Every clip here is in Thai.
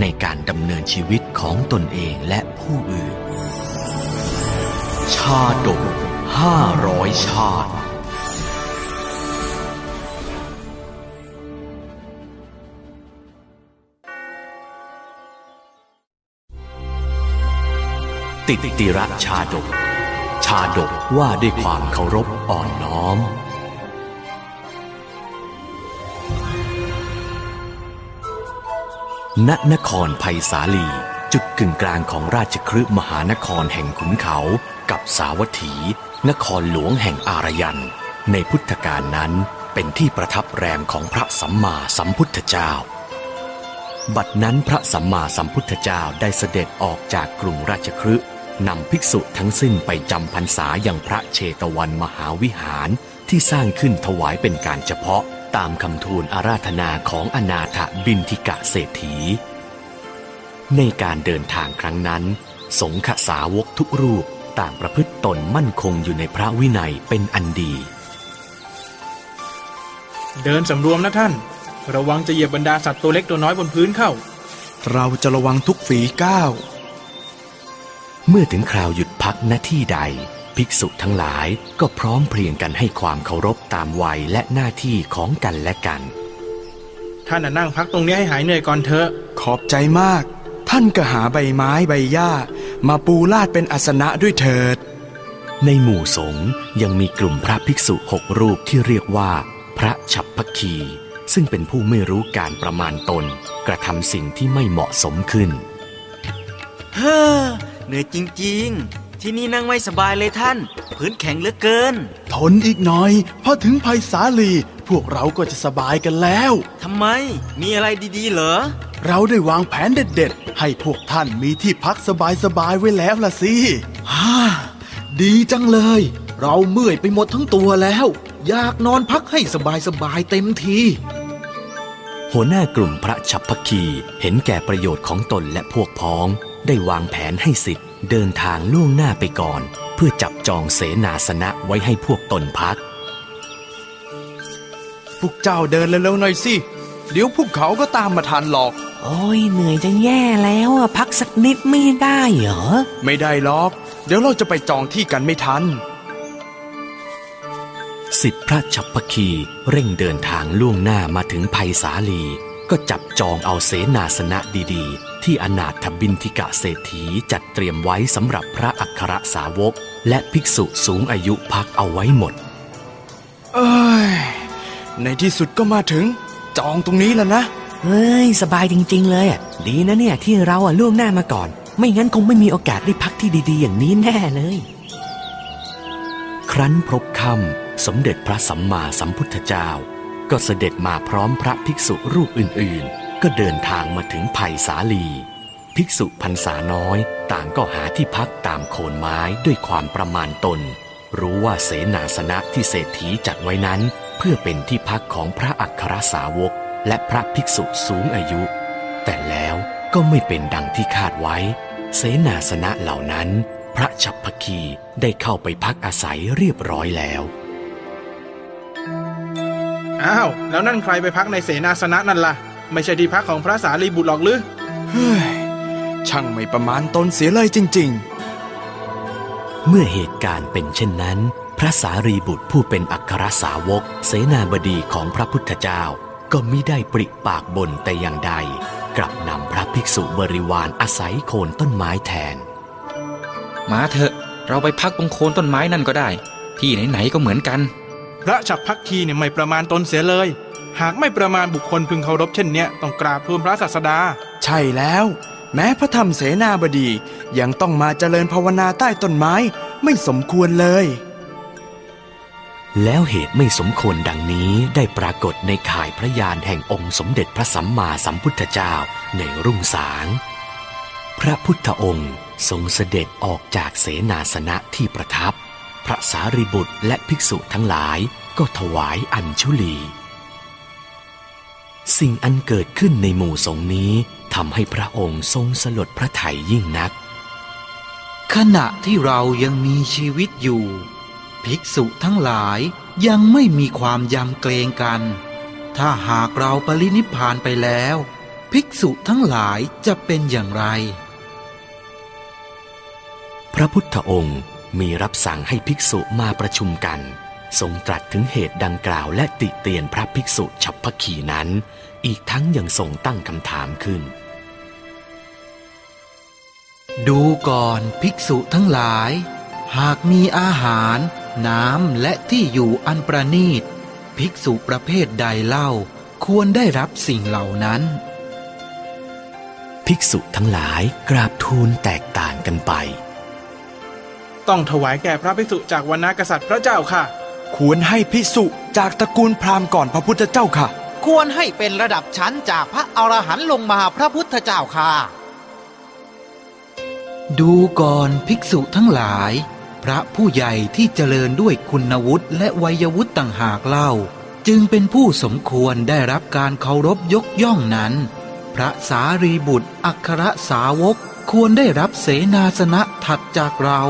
ในการดำเนินชีวิตของตนเองและผู้อื่น ชาดกห้าร้อยชาติติติระชาดก ชาดกว่าด้วยความเคารพอ่อนน้อม ณนครไผ่สาลี จุดกึ่งกลางของราชครืมหานครแห่งขุนเขา กับสาวัตถี นครหลวงแห่งอารยัน ในพุทธกาลนั้นเป็นที่ประทับแรมของพระสัมมาสัมพุทธเจ้า บัดนั้นพระสัมมาสัมพุทธเจ้าได้เสด็จออกจากกรุงราชครืนำภิกษุทั้งสิ้นไปจำพรรษาอย่างพระเชตวันมหาวิหารที่สร้างขึ้นถวายเป็นการเฉพาะ ตามคำทูลอาราธนาของอนาถบินทิกะเศรษฐี ในการเดินทางครั้งนั้น สงฆสาวกทุกรูปต่างประพฤติตนมั่นคงอยู่ในพระวินัยเป็นอันดี เดินสำรวมนะท่าน ระวังจะเหยียบบรรดาสัตว์ตัวเล็กตัวน้อยบนพื้นเข้า เราจะระวังทุกฝีก้าว เมื่อถึงคราวหยุดพักณที่ใด ภิกษุทั้งหลายก็พร้อมเพรียงกันให้ความเคารพตามวัยและหน้าที่ของกันและกัน ท่านน่ะนั่งพักตรงนี้ให้หายเหนื่อยก่อนเถอะ ขอบใจมาก ท่านก็หาใบไม้ใบหญ้า มาปูลาดเป็นอาสนะด้วยเถิด ในหมู่สงฆ์ยังมีกลุ่มพระภิกษุหกรูปที่เรียกว่า พระฉับพักคี ซึ่งเป็นผู้ไม่รู้การประมาณตน กระทำสิ่งที่ไม่เหมาะสมขึ้นเฮ้อเหนื่อยจริง ๆ ที่นี่นั่งไม่สบายเลยท่าน พื้นแข็งเหลือเกิน ทนอีกหน่อย พอถึงภัยสาลี พวกเราก็จะสบายกันแล้วทำไม มีอะไรดีๆ เหรอ เราได้วางแผนเด็ดๆ ให้พวกท่านมีที่พักสบายๆ ไว้แล้วล่ะสิฮ่าดีจังเลย เราเมื่อยไปหมดทั้งตัวแล้ว อยากนอนพักให้สบายๆ เต็มทีหัวหน้ากลุ่มพระฉับพักคีเห็นแก่ประโยชน์ของตนและพวกพ้อง ได้วางแผนให้สิทธิ์ เดินทางล่วงหน้าไปก่อน เพื่อจับจองเสนาสนะไว้ให้พวกตนพัก พวกเจ้าเดินเร็วๆหน่อยสิเดี๋ยวพวกเขาก็ตามมาทันหรอก โอ้ยเหนื่อยจะแย่แล้วอะพักสักนิดไม่ได้เหรอ ไม่ได้หรอก เดี๋ยวเราจะไปจองที่กันไม่ทัน สิทธิพระฉับพคีเร่งเดินทางล่วงหน้ามาถึงภัยสาลี ก็จับจองเอาเสนาสนะดีๆ ที่อนาถบินทิกะเศรษฐีจัดเตรียมไว้สำหรับพระอัครสาวก และภิกษุสูงอายุพักเอาไว้หมด เอ้ย ในที่สุดก็มาถึง จองตรงนี้แล้วนะ เฮ้ย สบายจริง ๆ เลยอะดีนะเนี่ยที่เราอะล่วงหน้ามาก่อน ไม่งั้นคงไม่มีโอกาสได้พักที่ดี ๆ อย่างนี้แน่เลย ครั้นพบค่ำสมเด็จพระสัมมาสัมพุทธเจ้า ก็เสด็จมาพร้อมพระภิกษุรูปอื่น ๆ ก็เดินทางมาถึงไผ่สาลี ภิกษุพรรษาน้อยต่างก็หาที่พักตามโคนไม้ด้วยความประมาณตน รู้ว่าเสนาสนะที่เศรษฐีจัดไว้นั้น เพื่อเป็นที่พักของพระอัครสาวก และพระภิกษุสูงอายุ แต่แล้วก็ไม่เป็นดังที่คาดไว้ เสนาสนะเหล่านั้น พระฉับพคีได้เข้าไปพักอาศัยเรียบร้อยแล้วอ้าวแล้วนั่นใครไปพักในเสนาสนะนั่นล่ะ ไม่ใช่ที่พักของพระสารีบุตรหรอกหรือเฮ้ยช่างไม่ประมาณตนเสียเลยจริงเมื่อเหตุการณ์เป็นเช่นนั้น พระสารีบุตรผู้เป็นอัครสาวก เสนาบดีของพระพุทธเจ้า ก็มิได้ปริปากบ่นแต่อย่างใด กลับนำพระภิกษุบริวารอาศัยโคนต้นไม้แทน มาเถอะเราไปพักตรงโคนต้นไม้นั่นก็ได้ ที่ไหนๆก็เหมือนกัน พระฉับพักคีเนี่ยไม่ประมาณตนเสียเลย หากไม่ประมาณบุคคลพึงเคารพเช่นเนี้ยต้องกราบทูลพระศาสดาๆใช่แล้ว แม้พระธรรมเสนาบดียังต้องมาเจริญภาวนาใต้ต้นไม้ไม่สมควรเลย แล้วเหตุไม่สมควรดังนี้ได้ปรากฏในข่ายพระยานแห่งองค์สมเด็จพระสัมมาสัมพุทธเจ้าในรุ่งสาง พระพุทธองค์ทรงเสด็จออกจากเสนาสนะที่ประทับ พระสารีบุตรและภิกษุทั้งหลายก็ถวายอัญชุลี สิ่งอันเกิดขึ้นในหมู่สงฆ์นี้ทำให้พระองค์ทรงสลดพระทัยยิ่งนัก ขณะที่เรายังมีชีวิตอยู่ ภิกษุทั้งหลายยังไม่มีความยำเกรงกัน ถ้าหากเราปรินิพพานไปแล้ว ภิกษุทั้งหลายจะเป็นอย่างไร พระพุทธองค์มีรับสั่งให้ภิกษุมาประชุมกัน ทรงตรัสถึงเหตุดังกล่าวและติเตียนพระภิกษุฉับพคีนั้น อีกทั้งยังทรงตั้งคำถามขึ้น ดูก่อนภิกษุทั้งหลาย หากมีอาหาร น้ำและที่อยู่อันประนีต ภิกษุประเภทใดเล่า ควรได้รับสิ่งเหล่านั้น ภิกษุทั้งหลายกราบทูลแตกต่างกันไป ต้องถวายแก่พระภิกษุจากวรรณกษัตริย์พระเจ้าค่ะ ควรให้พิสุจากตระกูลพราหมณ์ก่อนพระพุทธเจ้าค่ะ ควรให้เป็นระดับชั้นจากพระอรหันต์ลงมาพระพุทธเจ้าค่ะ ดูก่อนภิกษุทั้งหลาย พระผู้ใหญ่ที่เจริญด้วยคุณวุฒิและวัยวุฒิต่างหากเล่า จึงเป็นผู้สมควรได้รับการเคารพยกย่องนั้น พระสารีบุตร อัครสาวกควรได้รับเสนาสนะถัดจากเรา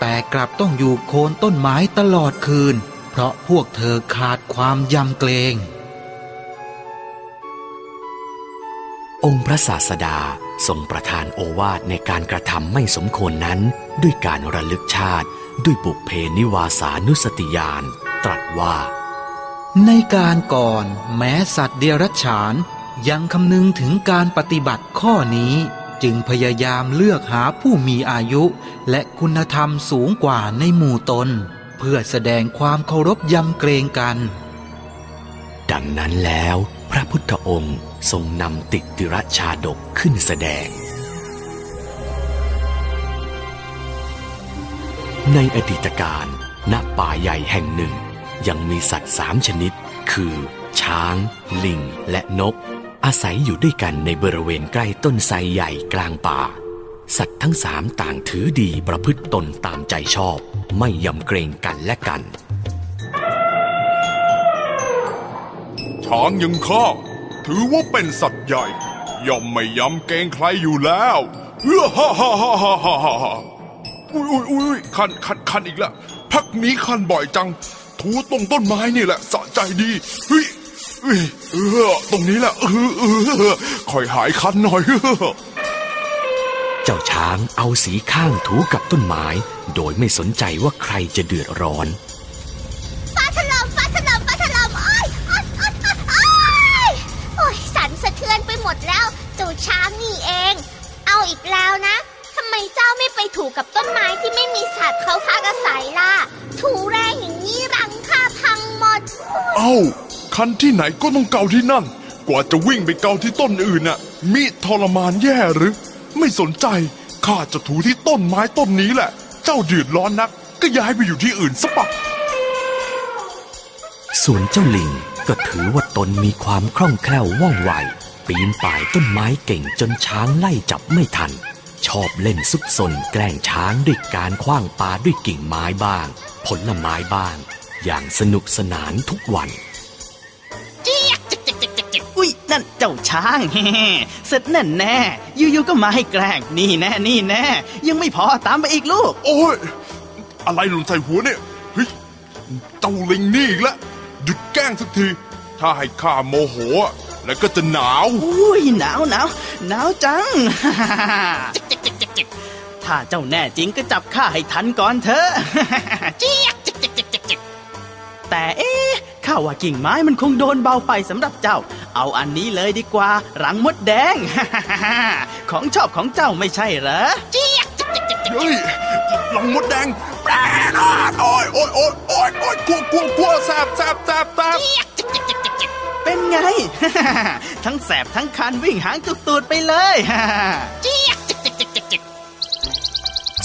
แต่กลับต้องอยู่โคนต้นไม้ตลอดคืน เพราะพวกเธอขาดความยำเกรง องค์พระศาสดาทรงประทานโอวาทในการกระทำไม่สมควรนั้น ด้วยการระลึกชาติ ด้วยบุพเพนิวาสานุสติญาณตรัสว่า ในการก่อนแม้สัตว์เดรัจฉาน ยังคำนึงถึงการปฏิบัติข้อนี้จึงพยายามเลือกหาผู้มีอายุ และคุณธรรมสูงกว่าในหมู่ตน เพื่อแสดงความเคารพยำเกรงกัน ดังนั้นแล้วพระพุทธองค์ทรงนำติติรชาดกขึ้นแสดง ในอดีตการณป่าใหญ่แห่งหนึ่ง ยังมีสัตว์สามชนิด คือ ช้าง ลิง และนก อาศัยอยู่ด้วยกันในบริเวณใกล้ต้นไทรใหญ่กลางป่า สัตว์ทั้งสามต่างถือดีประพฤติตนตามใจชอบ ไม่ยำเกรงกันและกัน ช้างยังข้าถือว่าเป็นสัตว์ใหญ่ ย่อมไม่ยำเกรงใครอยู่แล้วเฮ้อฮ่าฮ่าฮ่าฮ่าฮ่าฮ่าอุ้ยอุ้ยอุ้ยคันคันคันอีกแล้วพักนี้คันบ่อยจัง ถูตรงต้นไม้นี่แหละสะใจดีเฮ้ยเอ้ยเออตรงนี้แหละเออเออคอยหายคันหน่อยเออ เจ้าช้างเอาสีข้างถูกับต้นไม้ โดยไม่สนใจว่าใครจะเดือดร้อนฟ้าถล่มฟ้าถล่มฟ้าถล่มโอ้ยโอ้ยโอ้ยโอ้ยโอ้ยสันสะเทือนไปหมดแล้วเจ้าช้างนี่เอง เอาอีกแล้วนะทำไมเจ้าไม่ไปถูกับต้นไม้ที่ไม่มีสัตว์เขาพักอาศัยล่ะถูแรงอย่างนี้รังค่าพังหมด เอ้าคันที่ไหนก็ต้องเกาที่นั่น กว่าจะวิ่งไปเกาที่ต้นอื่นน่ะมีทรมานแย่หรือ ไม่สนใจ ข้าจะถูที่ต้นไม้ต้นนี้แหละ เจ้าเดือดร้อนนัก ก็ย้ายไปอยู่ที่อื่นซะปะส่วนเจ้าลิงก็ถือว่าตนมีความคล่องแคล่วว่องไว ปีนป่ายต้นไม้เก่งจนช้างไล่จับไม่ทัน ชอบเล่นซุกซนแกล้งช้างด้วยการคว้างปลาด้วยกิ่งไม้บ้าง ผลไม้บ้าง อย่างสนุกสนานทุกวัน อุ้ยนั่นเจ้าช้างเฮ้เสร็จแน่แน่ๆอยู่ๆก็มาให้แกล้งนี่แน่นี่แน่ ยังไม่พอตามไปอีกลูก โอ้ยอะไรหล่นใส่หัวเนี่ยเฮ้ยเจ้าลิงนี่อีกแล้วหยุดแกล้งสักที ถ้าให้ข้าโมโหอะแล้วก็จะหนาวอุ้ยหนาวหนาวหนาวจังถ้าเจ้าแน่จริงก็จับข้าให้ทันก่อนเถอะแต่เอ๊ะข้าว่ากิ่งไม้มันคงโดนเบาไปสำหรับเจ้า เอาอันนี้เลยดีกว่า รังมดแดง ของชอบของเจ้าไม่ใช่เหรอเฮ้ยหลังมดแดงแปรนาดโอ้ยโอ้ยโอ้ยโอ้ยโอ้ยกลัวกลัวกลัวแสบแสบแสบแสบเป็นไง ทั้งแสบทั้งคันวิ่งหางตุกตูดไปเลย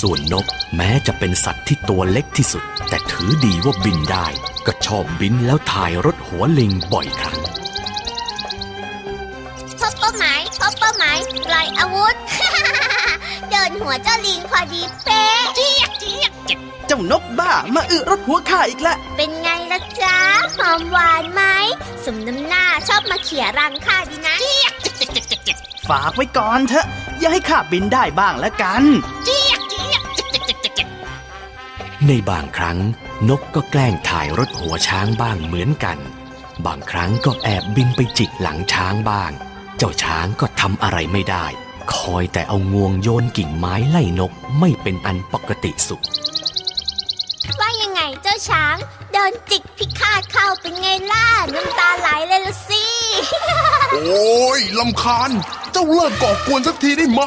ส่วนนกแม้จะเป็นสัตว์ที่ตัวเล็กที่สุด แต่ถือดีว่าบินได้ ก็ชอบบินแล้วถ่ายรถหัวลิงบ่อยครั้งาหมายพบเป้าหมายปล่อยอาวุธ เดินหัวเจ้าลิงพอดีเป๊ะเจี๊ยกเจี๊ยกเจ้านกบ้ามาอึรถหัวข้าอีกแล้วเป็นไงล่ะจ๊ะหอมหวานไหมสมน้ำหน้าชอบมาเขี่ยรังข้าดีนะเจี๊ยกฝากไว้ก่อนเถอะ อย่าให้ข้าบินได้บ้างละกันเจี๊ยกเจี๊ยกในบางครั้งนกก็แกล้งถ่ายรถหัวช้างบ้างเหมือนกัน บางครั้งก็แอบบินไปจิกหลังช้างบ้างเจ้าช้างก็ทำอะไรไม่ได้ คอยแต่เอางวงโยนกิ่งไม้ไล่นกไม่เป็นอันปกติสุข ว่ายังไงเจ้าช้างเดินจิกพิฆาตเข้าเป็นไงล่ะน้ำตาไหลเลยละสิ โอ้ยลำคาญ เจ้าเลิกก่อกวนสักทีได้ไหม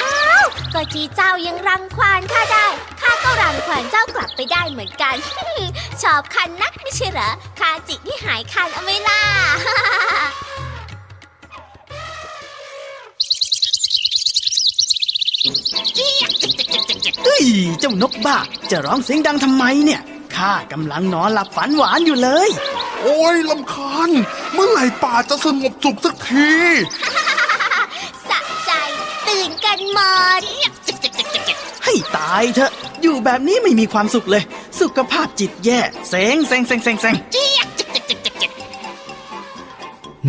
อ้าวก็ที่เจ้ายังรังควานข้าได้ข้าก็รังควานเจ้ากลับไปได้เหมือนกัน ชอบคันนักไม่ใช่เหรอข้าจิกนี่หายคันเอาไหมล่ะ เฮ้ยเจ้านกบ้า จะร้องเสียงดังทำไมเนี่ยข้ากำลังนอนหลับฝันหวานอยู่เลย โอ้ยลำคาญ เมื่อไหร่ป่าจะสงบสุขสักทีสะใจตื่นกันหมดให้ตายเถอะ อยู่แบบนี้ไม่มีความสุขเลย สุขภาพจิตแย่เซ็งเซ็งเซ็งเซ็งเซ็ง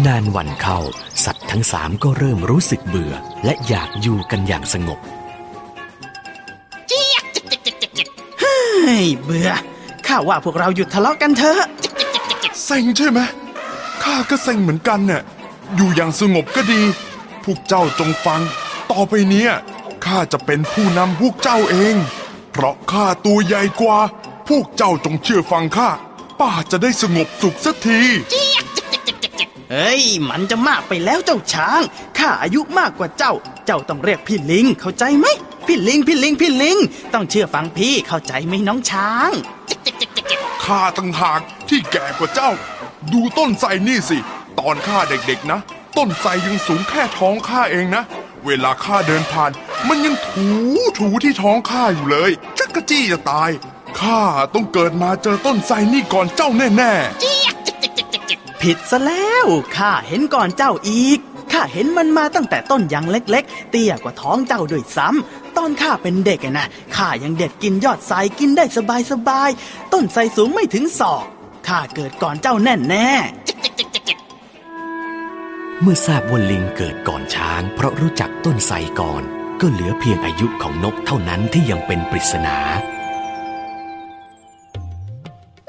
นานวันเข้า สัตว์ทั้งสามก็เริ่มรู้สึกเบื่อ และอยากอยู่กันอย่างสงบ ฮ้ยเบื่อ ข้าว่าพวกเราหยุดทะเลาะกันเถอะเซ็งใช่ไหมข้าก็เซ็งเหมือนกันเนี่ยอยู่อย่างสงบก็ดี พวกเจ้าจงฟัง ต่อไปเนี้ยข้าจะเป็นผู้นำพวกเจ้าเอง เพราะข้าตัวใหญ่กว่า พวกเจ้าจงเชื่อฟังข้าป่าจะได้สงบสุขสักทีเฮ้ย มันจะมากไปแล้วเจ้าช้าง ข้าอายุมากกว่าเจ้า เจ้าต้องเรียกพี่ลิงเข้าใจไหม พี่ลิงพี่ลิงพี่ลิง ต้องเชื่อฟังพี่เข้าใจไหมน้องช้างข้าตั้งหากที่แก่กว่าเจ้า ดูต้นไทรนี่สิ ตอนข้าเด็กๆนะ ต้นไทรยังสูงแค่ท้องข้าเองนะ เวลาข้าเดินผ่าน มันยังถูถูที่ท้องข้าอยู่เลยจักกะจี้จะตายข้าต้องเกิดมาเจอต้นไทรนี่ก่อนเจ้าแน่ๆผิดซะแล้วข้าเห็นก่อนเจ้าอีก ข้าเห็นมันมาตั้งแต่ต้นยังเล็ก ๆ เตี้ยกว่าท้องเจ้าด้วยซ้ำตอนข้าเป็นเด็กอะนะข้ายังเด็ดกินยอดไทรกินได้สบายๆต้นไทรสูงไม่ถึงศอกข้าเกิดก่อนเจ้าแน่แน่เมื่อทราบว่าลิงเกิดก่อนช้าง เพราะรู้จักต้นไทรก่อน ก็เหลือเพียงอายุของนกเท่านั้นที่ยังเป็นปริศนา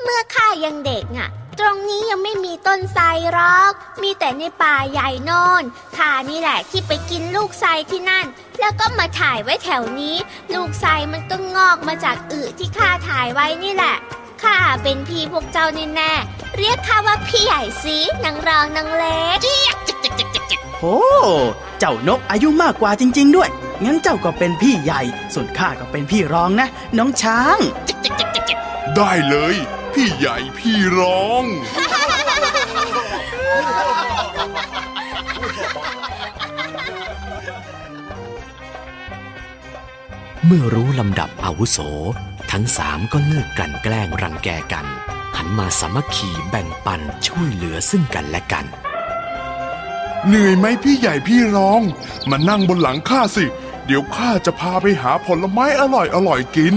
เมื่อข้ายังเด็กอะ ตรงนี้ยังไม่มีต้นไทรหรอก มีแต่ในป่าใหญ่โนนข้านี่แหละที่ไปกินลูกไทรที่นั่น แล้วก็มาถ่ายไว้แถวนี้ ลูกไทรมันก็งอกมาจากอึที่ข้าถ่ายไว้นี่แหละ ข้าเป็นพี่พวกเจ้าแน่ๆเรียกข้าว่าพี่ใหญ่สินางรองนางเล็กๆโอ้เจ้านกอายุมากกว่าจริง ๆ ด้วย งั้นเจ้าก็เป็นพี่ใหญ่ ส่วนข้าก็เป็นพี่รองนะ น้องช้าง ได้เลย พี่ใหญ่พี่ร้อง เมื่อรู้ลำดับอาวุโส ทั้งสามก็เลิกกลั่นแกล้งรังแกกัน หันมาสามัคคีแบ่งปันช่วยเหลือซึ่งกันและกันเหนื่อยไหมพี่ใหญ่พี่ร้อง มานั่งบนหลังข้าสิ เดี๋ยวข้าจะพาไปหาผลไม้อร่อยอร่อยๆกิน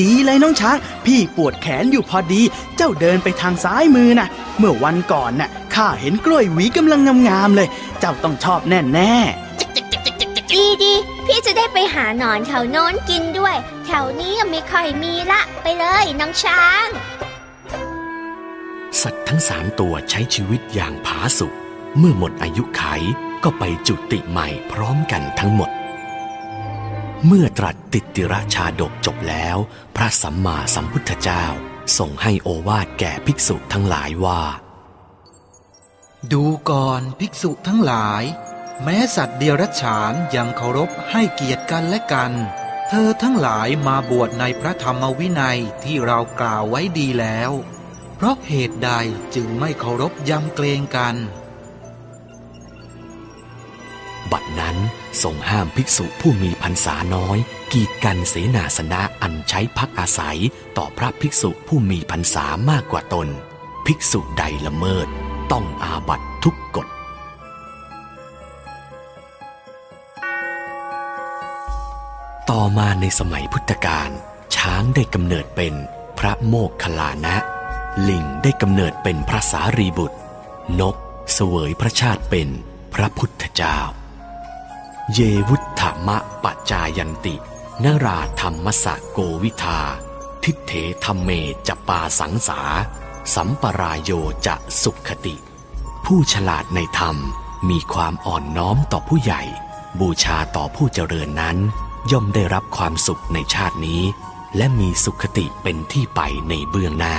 ดีเลยน้องช้าง พี่ปวดแขนอยู่พอดี เจ้าเดินไปทางซ้ายมือนะเมื่อวันก่อนน่ะข้าเห็นกล้วยหวีกำลังงามๆเลย เจ้าต้องชอบแน่แน่ดีดีๆพี่จะได้ไปหาหนอนแถวโน้นกินด้วย แถวนี้ยังไม่ค่อยมีละ ไปเลยน้องช้าง สัตว์ทั้งสามตัวใช้ชีวิตอย่างผาสุกเมื่อหมดอายุไขก็ไปจุติใหม่พร้อมกันทั้งหมด เมื่อตรัสติติระชาดกจบแล้ว พระสัมมาสัมพุทธเจ้าส่งให้โอวาทแก่ภิกษุทั้งหลายว่า ดูก่อนภิกษุทั้งหลาย แม้สัตว์เดรัจฉานยังเคารพให้เกียรติกันและกัน เธอทั้งหลายมาบวชในพระธรรมวินัยที่เรากล่าวไว้ดีแล้ว เพราะเหตุใดจึงไม่เคารพยำเกรงกัน บัดนั้นทรงห้ามภิกษุผู้มีพรรษาน้อย กีดกันเสนาสนะอันใช้พักอาศัยต่อพระภิกษุผู้มีพรรษามากกว่าตน ภิกษุใดละเมิด ต้องอาบัตทุกกฎต่อมาในสมัยพุทธกาลช้างได้กำเนิดเป็นพระโมคคัลลานะ ลิงได้กำเนิดเป็นพระสารีบุตร นกเสวยพระชาติเป็นพระพุทธเจ้า เยวุฒมะปัจจายันตินราธรรมสะโกวิทา ทิเถธรรมเมจปาสังสา สัมปรายโยจะสุขติ ผู้ฉลาดในธรรมมีความอ่อนน้อมต่อผู้ใหญ่ บูชาต่อผู้เจริญนั้น ย่อมได้รับความสุขในชาตินี้ และมีสุขติเป็นที่ไปในเบื้องหน้า